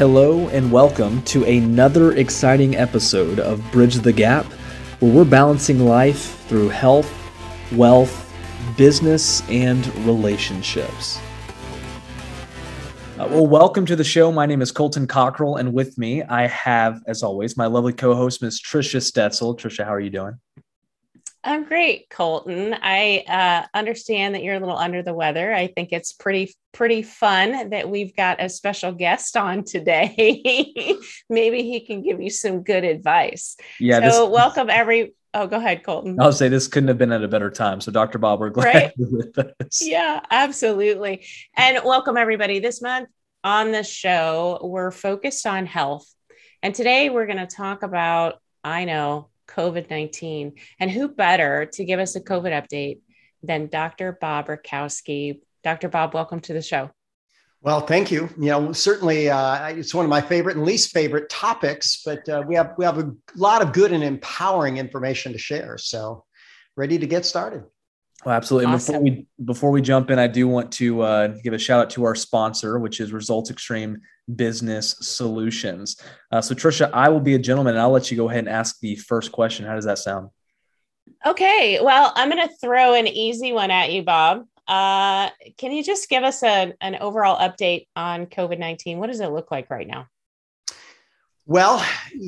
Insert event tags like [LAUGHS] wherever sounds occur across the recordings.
Hello, and welcome to another exciting episode of Bridge the Gap, where we're balancing life through health, wealth, business, and relationships. Uh, well, welcome to the show. My name is Colton Cockrell, and with me, I have, as always, my lovely co host, Ms. Trisha Stetzel. Trisha, how are you doing? I'm great, Colton. I uh, understand that you're a little under the weather. I think it's pretty pretty fun that we've got a special guest on today. [LAUGHS] Maybe he can give you some good advice. Yeah. So this, welcome every. Oh, go ahead, Colton. I'll say this couldn't have been at a better time. So, Dr. Bob, we're glad right? you're with us. Yeah, absolutely. And welcome everybody. This month on the show, we're focused on health, and today we're going to talk about. I know COVID 19. And who better to give us a COVID update than Dr. Bob Rakowski? Dr. Bob, welcome to the show. Well, thank you. You know, certainly uh, it's one of my favorite and least favorite topics, but uh, we have we have a lot of good and empowering information to share. So, ready to get started. Well, absolutely. Awesome. Before we before we jump in, I do want to uh, give a shout out to our sponsor, which is Results Extreme Business Solutions. Uh, so, Trisha, I will be a gentleman, and I'll let you go ahead and ask the first question. How does that sound? Okay. Well, I'm going to throw an easy one at you, Bob. Uh, can you just give us a, an overall update on COVID 19? What does it look like right now? Well,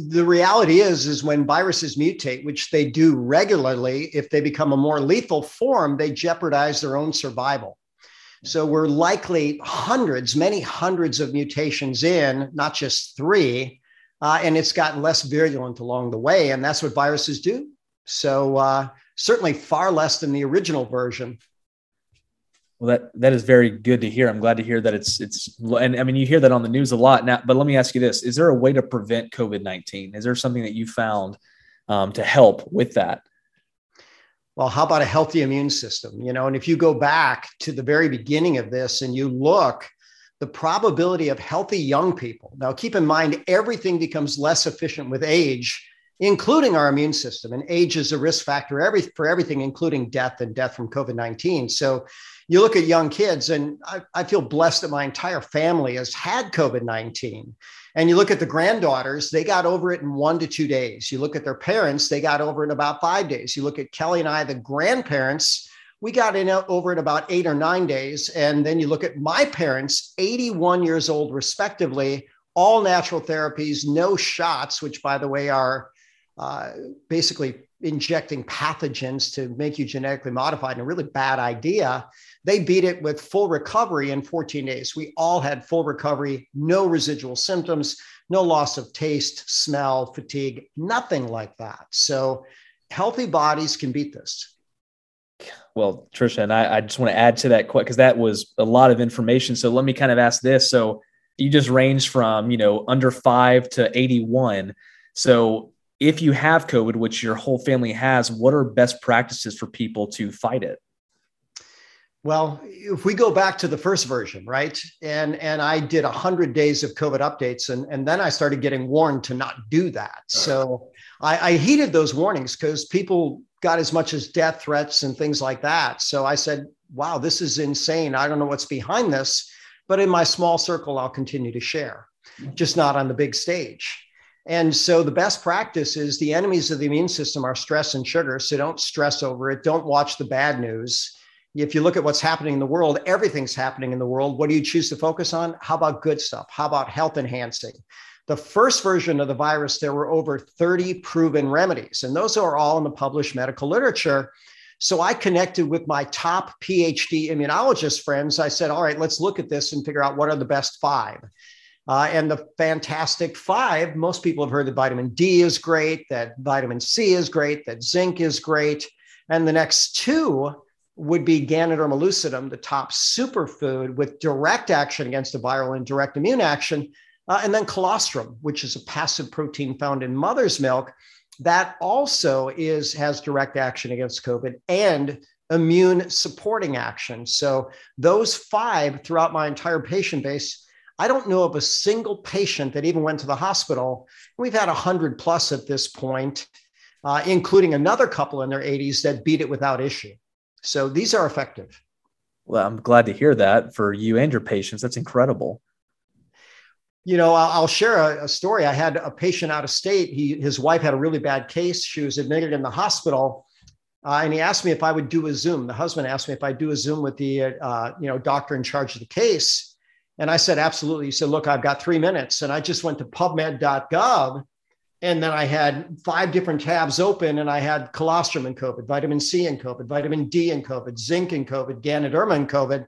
the reality is, is when viruses mutate, which they do regularly, if they become a more lethal form, they jeopardize their own survival. So we're likely hundreds, many hundreds of mutations in, not just three, uh, and it's gotten less virulent along the way, and that's what viruses do. So uh, certainly far less than the original version. Well, that that is very good to hear. I'm glad to hear that it's it's and I mean you hear that on the news a lot now. But let me ask you this: Is there a way to prevent COVID nineteen? Is there something that you found um, to help with that? Well, how about a healthy immune system? You know, and if you go back to the very beginning of this and you look, the probability of healthy young people. Now, keep in mind everything becomes less efficient with age including our immune system. And age is a risk factor every, for everything, including death and death from COVID 19. So you look at young kids, and I, I feel blessed that my entire family has had COVID 19. And you look at the granddaughters, they got over it in one to two days. You look at their parents, they got over it in about five days. You look at Kelly and I, the grandparents, we got in uh, over it about eight or nine days. And then you look at my parents, 81 years old, respectively, all natural therapies, no shots, which, by the way, are uh, basically injecting pathogens to make you genetically modified and a really bad idea. They beat it with full recovery in 14 days. We all had full recovery, no residual symptoms, no loss of taste, smell, fatigue, nothing like that. So healthy bodies can beat this. Well, Trisha, and I, I just want to add to that because that was a lot of information. So let me kind of ask this. So you just range from, you know, under five to 81. So if you have COVID, which your whole family has, what are best practices for people to fight it? Well, if we go back to the first version, right? And and I did 100 days of COVID updates and, and then I started getting warned to not do that. So I, I heeded those warnings because people got as much as death threats and things like that. So I said, wow, this is insane. I don't know what's behind this, but in my small circle, I'll continue to share, just not on the big stage. And so the best practice is the enemies of the immune system are stress and sugar. So don't stress over it. Don't watch the bad news. If you look at what's happening in the world, everything's happening in the world. What do you choose to focus on? How about good stuff? How about health enhancing? The first version of the virus, there were over 30 proven remedies, and those are all in the published medical literature. So I connected with my top PhD immunologist friends. I said, all right, let's look at this and figure out what are the best five. Uh, and the fantastic five, most people have heard that vitamin D is great, that vitamin C is great, that zinc is great. And the next two would be Ganoderma lucidum, the top superfood with direct action against a viral and direct immune action. Uh, and then colostrum, which is a passive protein found in mother's milk that also is has direct action against COVID and immune supporting action. So those five throughout my entire patient base I don't know of a single patient that even went to the hospital. We've had 100 plus at this point, uh, including another couple in their 80s that beat it without issue. So these are effective. Well, I'm glad to hear that for you and your patients. That's incredible. you know, I'll, share a, a, story. I had a patient out of state. He, his wife had a really bad case. She was admitted in the hospital, uh, and he asked me if I would do a Zoom. The husband asked me if I'd do a Zoom with the, uh, you know, doctor in charge of the case, and I said absolutely. He said, "Look, I've got three minutes," and I just went to PubMed.gov, and then I had five different tabs open, and I had colostrum and COVID, vitamin C and COVID, vitamin D and COVID, zinc and COVID, Ganoderma and COVID,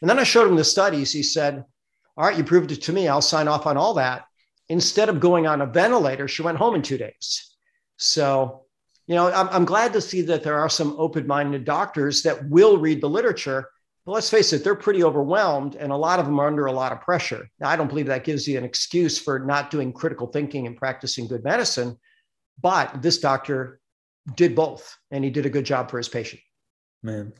and then I showed him the studies. He said all right, you proved it to me. I'll sign off on all that. Instead of going on a ventilator, she went home in two days. So, you know, I'm, I'm glad to see that there are some open minded doctors that will read the literature. But let's face it, they're pretty overwhelmed, and a lot of them are under a lot of pressure. Now, I don't believe that gives you an excuse for not doing critical thinking and practicing good medicine. But this doctor did both, and he did a good job for his patient. Man,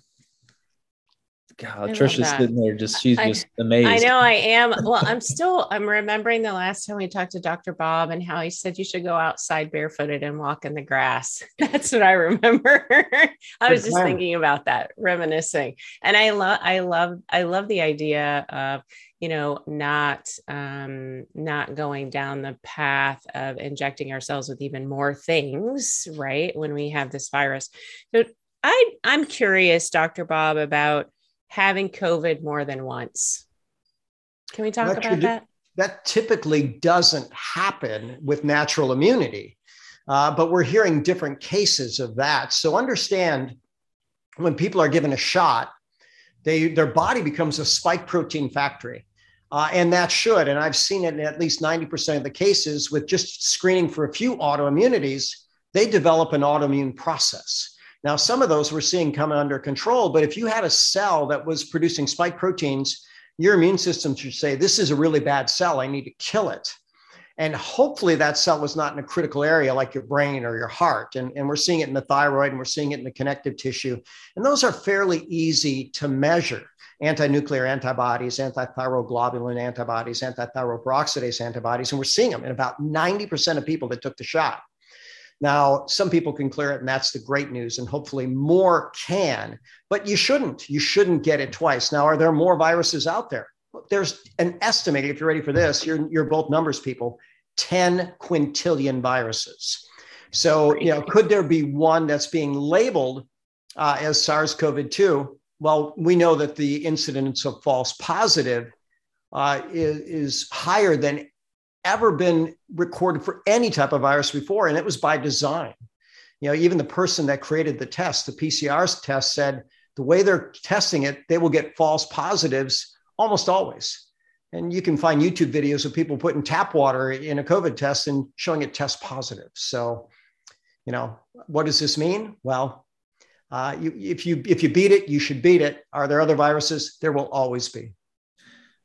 God, I Trisha's sitting there just she's I, just amazed. I know I am. Well, I'm still I'm remembering the last time we talked to Dr. Bob and how he said you should go outside barefooted and walk in the grass. [LAUGHS] That's what I remember. [LAUGHS] I was just thinking about that, reminiscing. And I love I love I love the idea of you know not um not going down the path of injecting ourselves with even more things right when we have this virus so i i'm curious dr bob about having COVID more than once. Can we talk about that? That typically doesn't happen with natural immunity, uh, but we're hearing different cases of that. So understand when people are given a shot, they, their body becomes a spike protein factory. Uh, and that should, and I've seen it in at least 90% of the cases with just screening for a few autoimmunities, they develop an autoimmune process. Now, some of those we're seeing come under control, but if you had a cell that was producing spike proteins, your immune system should say, This is a really bad cell. I need to kill it. And hopefully that cell was not in a critical area like your brain or your heart. And, and we're seeing it in the thyroid and we're seeing it in the connective tissue. And those are fairly easy to measure anti-nuclear antibodies, anti-thyroglobulin antibodies, anti-thyroperoxidase antibodies, and we're seeing them in about 90% of people that took the shot. Now, some people can clear it, and that's the great news, and hopefully more can, but you shouldn't. You shouldn't get it twice. Now, are there more viruses out there? There's an estimated, if you're ready for this, you're, you're both numbers people, 10 quintillion viruses. So, you know, could there be one that's being labeled uh, as SARS CoV 2? Well, we know that the incidence of false positive uh, is, is higher than ever been recorded for any type of virus before, and it was by design. You know, even the person that created the test, the PCR's test, said the way they're testing it, they will get false positives almost always. And you can find YouTube videos of people putting tap water in a COVID test and showing it test positive. So, you know, what does this mean? Well, uh, you, if you if you beat it, you should beat it. Are there other viruses? There will always be.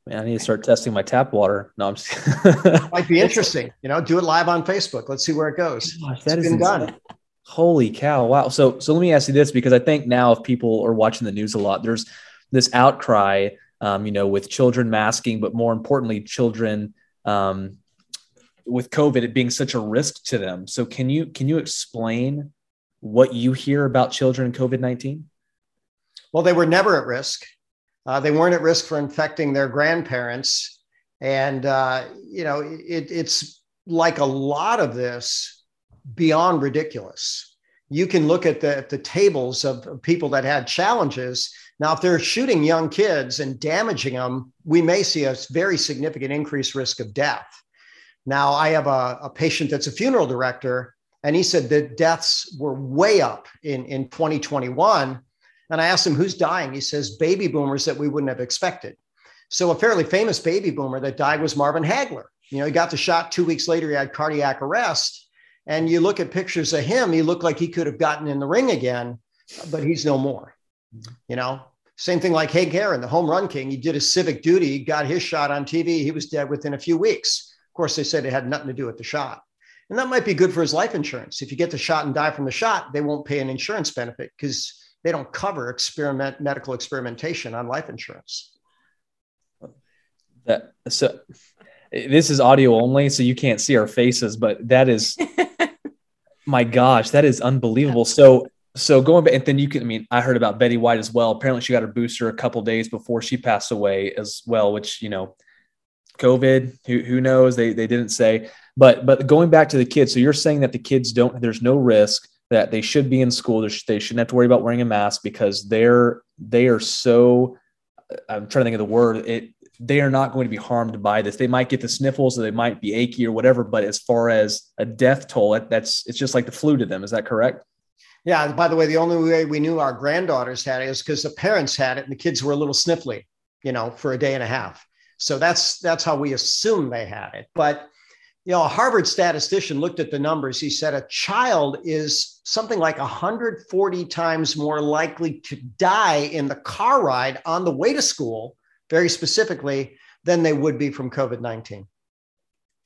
Man, I need to start testing my tap water. No, I'm just [LAUGHS] might be interesting. You know, do it live on Facebook. Let's see where it goes. Gosh, that it's been done. Holy cow! Wow. So, so let me ask you this because I think now if people are watching the news a lot, there's this outcry, um, you know, with children masking, but more importantly, children um, with COVID it being such a risk to them. So, can you can you explain what you hear about children in COVID nineteen? Well, they were never at risk. Uh, they weren't at risk for infecting their grandparents. And, uh, you know, it, it's like a lot of this beyond ridiculous. You can look at the, the tables of, of people that had challenges. Now, if they're shooting young kids and damaging them, we may see a very significant increased risk of death. Now, I have a, a patient that's a funeral director, and he said that deaths were way up in, in 2021 and I asked him, who's dying? He says, baby boomers that we wouldn't have expected. So a fairly famous baby boomer that died was Marvin Hagler. You know, he got the shot two weeks later, he had cardiac arrest. And you look at pictures of him, he looked like he could have gotten in the ring again, but he's no more. You know, same thing like Hank Aaron, the home run king. He did his civic duty, got his shot on TV. He was dead within a few weeks. Of course, they said it had nothing to do with the shot. And that might be good for his life insurance. If you get the shot and die from the shot, they won't pay an insurance benefit because they don't cover experiment medical experimentation on life insurance. That so this is audio only, so you can't see our faces, but that is [LAUGHS] my gosh, that is unbelievable. So so going back, and then you can. I mean, I heard about Betty White as well. Apparently, she got her booster a couple days before she passed away as well, which you know, COVID, who, who knows? They, they didn't say, but, but going back to the kids. So you're saying that the kids don't, there's no risk that they should be in school. They shouldn't have to worry about wearing a mask because they're, they are so, uh, I'm trying to think of the word. It, they are not going to be harmed by this. They might get the sniffles or they might be achy or whatever, but as far as a death toll, that's it's just like the flu to them. Is that correct? Yeah. By the way, the only way we knew our granddaughters had it is because the parents had it and the kids were a little sniffly, you know, for a day and a half. So that's that's how we assume they had it. But you know, a Harvard statistician looked at the numbers. He said a child is something like 140 times more likely to die in the car ride on the way to school very specifically than they would be from COVID 19.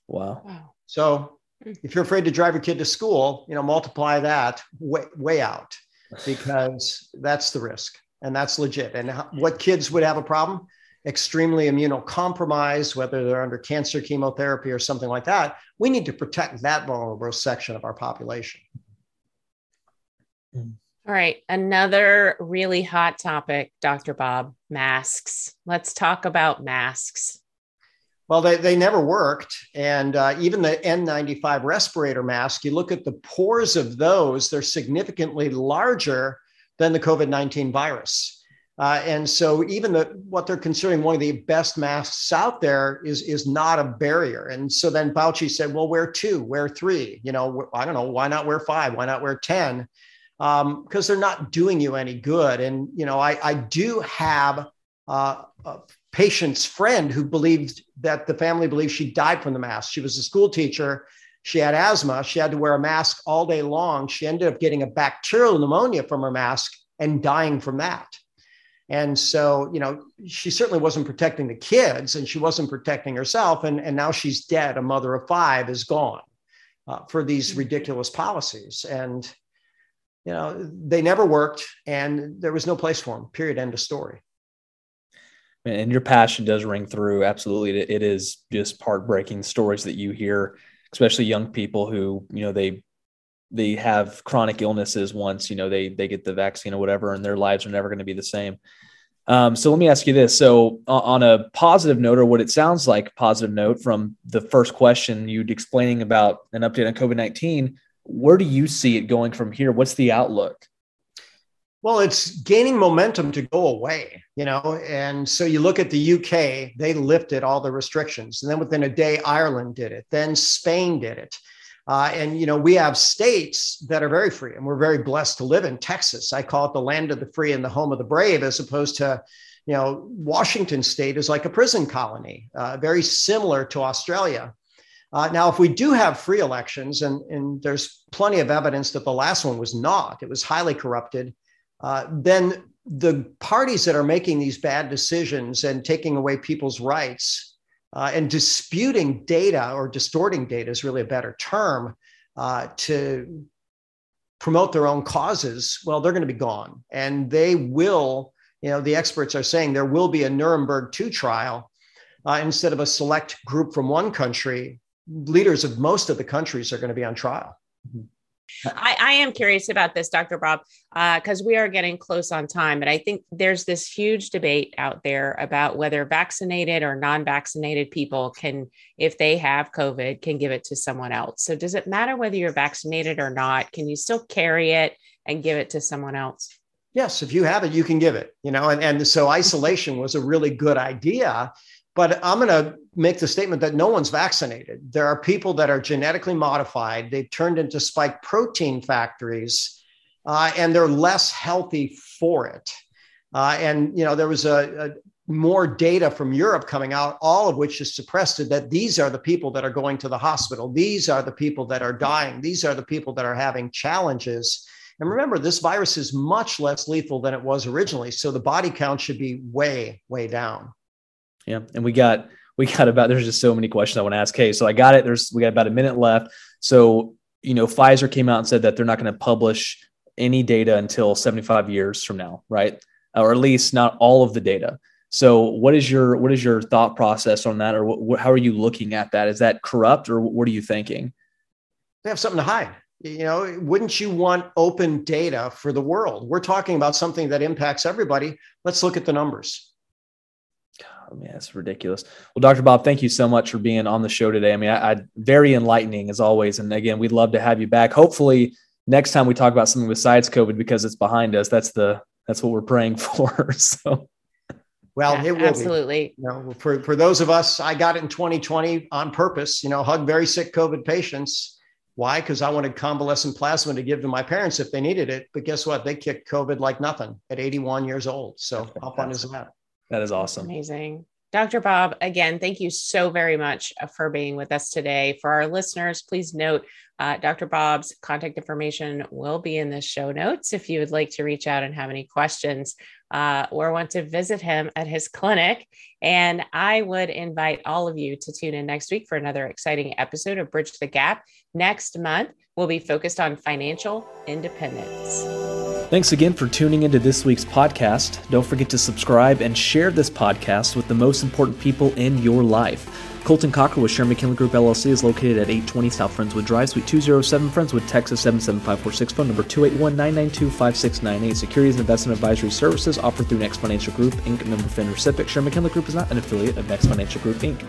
Wow. wow. So if you're afraid to drive your kid to school, you know, multiply that way, way out because that's the risk and that's legit. And what kids would have a problem? Extremely immunocompromised, whether they're under cancer chemotherapy or something like that. We need to protect that vulnerable section of our population. All right, another really hot topic, Dr. Bob masks. Let's talk about masks. Well, they, they never worked. And uh, even the N95 respirator mask, you look at the pores of those, they're significantly larger than the COVID 19 virus. Uh, and so even the, what they're considering one of the best masks out there is, is not a barrier. And so then Fauci said, well, wear two, wear three, you know, I don't know, why not wear five? Why not wear 10? because um, they're not doing you any good. And you know, I, I do have uh, a patient's friend who believed that the family believed she died from the mask. She was a school teacher. She had asthma. She had to wear a mask all day long. She ended up getting a bacterial pneumonia from her mask and dying from that. And so, you know, she certainly wasn't protecting the kids and she wasn't protecting herself. And, and now she's dead. A mother of five is gone uh, for these mm-hmm. ridiculous policies. And you know, they never worked and there was no place for them, period, end of story. And your passion does ring through. Absolutely. It is just heartbreaking stories that you hear, especially young people who, you know, they, they have chronic illnesses once, you know, they, they get the vaccine or whatever, and their lives are never going to be the same. Um, so let me ask you this. So on a positive note, or what it sounds like positive note from the first question, you'd explaining about an update on COVID-19, where do you see it going from here? What's the outlook? Well, it's gaining momentum to go away, you know. And so you look at the UK, they lifted all the restrictions. And then within a day, Ireland did it. Then Spain did it. Uh, and, you know, we have states that are very free, and we're very blessed to live in Texas. I call it the land of the free and the home of the brave, as opposed to, you know, Washington state is like a prison colony, uh, very similar to Australia. Uh, now, if we do have free elections, and, and there's plenty of evidence that the last one was not, it was highly corrupted, uh, then the parties that are making these bad decisions and taking away people's rights uh, and disputing data or distorting data is really a better term uh, to promote their own causes, well, they're going to be gone. And they will, you know, the experts are saying there will be a Nuremberg 2 trial uh, instead of a select group from one country leaders of most of the countries are going to be on trial. I, I, am curious about this, Dr. Bob, because uh, we are getting close on time. And I think there's this huge debate out there about whether vaccinated or non vaccinated people can, if they have COVID, can give it to someone else. So, does it matter whether you're vaccinated or not? Can you still carry it and give it to someone else? Yes, if you have it, you can give it, you know, and, and so isolation was a really good idea but I'm going to make the statement that no one's vaccinated. There are people that are genetically modified, they've turned into spike protein factories, uh, and they're less healthy for it. Uh, and you know there was a, a, more data from Europe coming out, all of which is suppressed that these are the people that are going to the hospital. These are the people that are dying. These are the people that are having challenges. And remember, this virus is much less lethal than it was originally. So the body count should be way, way down. Yeah. And we got, we got about, there's just so many questions I want to ask. Hey, so I got it. There's, we got about a minute left. So, you know, Pfizer came out and said that they're not going to publish any data until 75 years from now, right? Or at least not all of the data. So, what is your what is your thought process on that, or how are you looking at that? Is that corrupt, or what are you thinking? They have something to hide. You know, wouldn't you want open data for the world? We're talking about something that impacts everybody. Let's look at the numbers. Oh, man, it's ridiculous. Well, Dr. Bob, thank you so much for being on the show today. I mean, I, I very enlightening as always. And again, we'd love to have you back. Hopefully, next time we talk about something besides COVID because it's behind us. That's the that's what we're praying [LAUGHS] for. so. Well, yeah, it will absolutely. Be. You know, for, for those of us, I got it in 2020 on purpose, you know, hug very sick COVID patients. Why? Because I wanted convalescent plasma to give to my parents if they needed it. But guess what? They kicked COVID like nothing at 81 years old. So how fun is that? That is awesome. Amazing. Dr. Bob, again, thank you so very much uh, for being with us today. For our listeners, please note uh, Dr. Bob's contact information will be in the show notes if you would like to reach out and have any questions uh, or want to visit him at his clinic. And I would invite all of you to tune in next week for another exciting episode of Bridge the Gap. Next month, we'll be focused on financial independence. Thanks again for tuning into this week's podcast. Don't forget to subscribe and share this podcast with the most important people in your life. Colton Cockrell with Sherman McKinley Group LLC is located at 820 South Friendswood Drive, Suite 207, Friendswood, Texas 77546. Phone number 281-992-5698. Securities and investment advisory services offered through Next Financial Group Inc. Member FINRA SIPC. Sherman McKinley Group is not an affiliate of Next Financial Group Inc.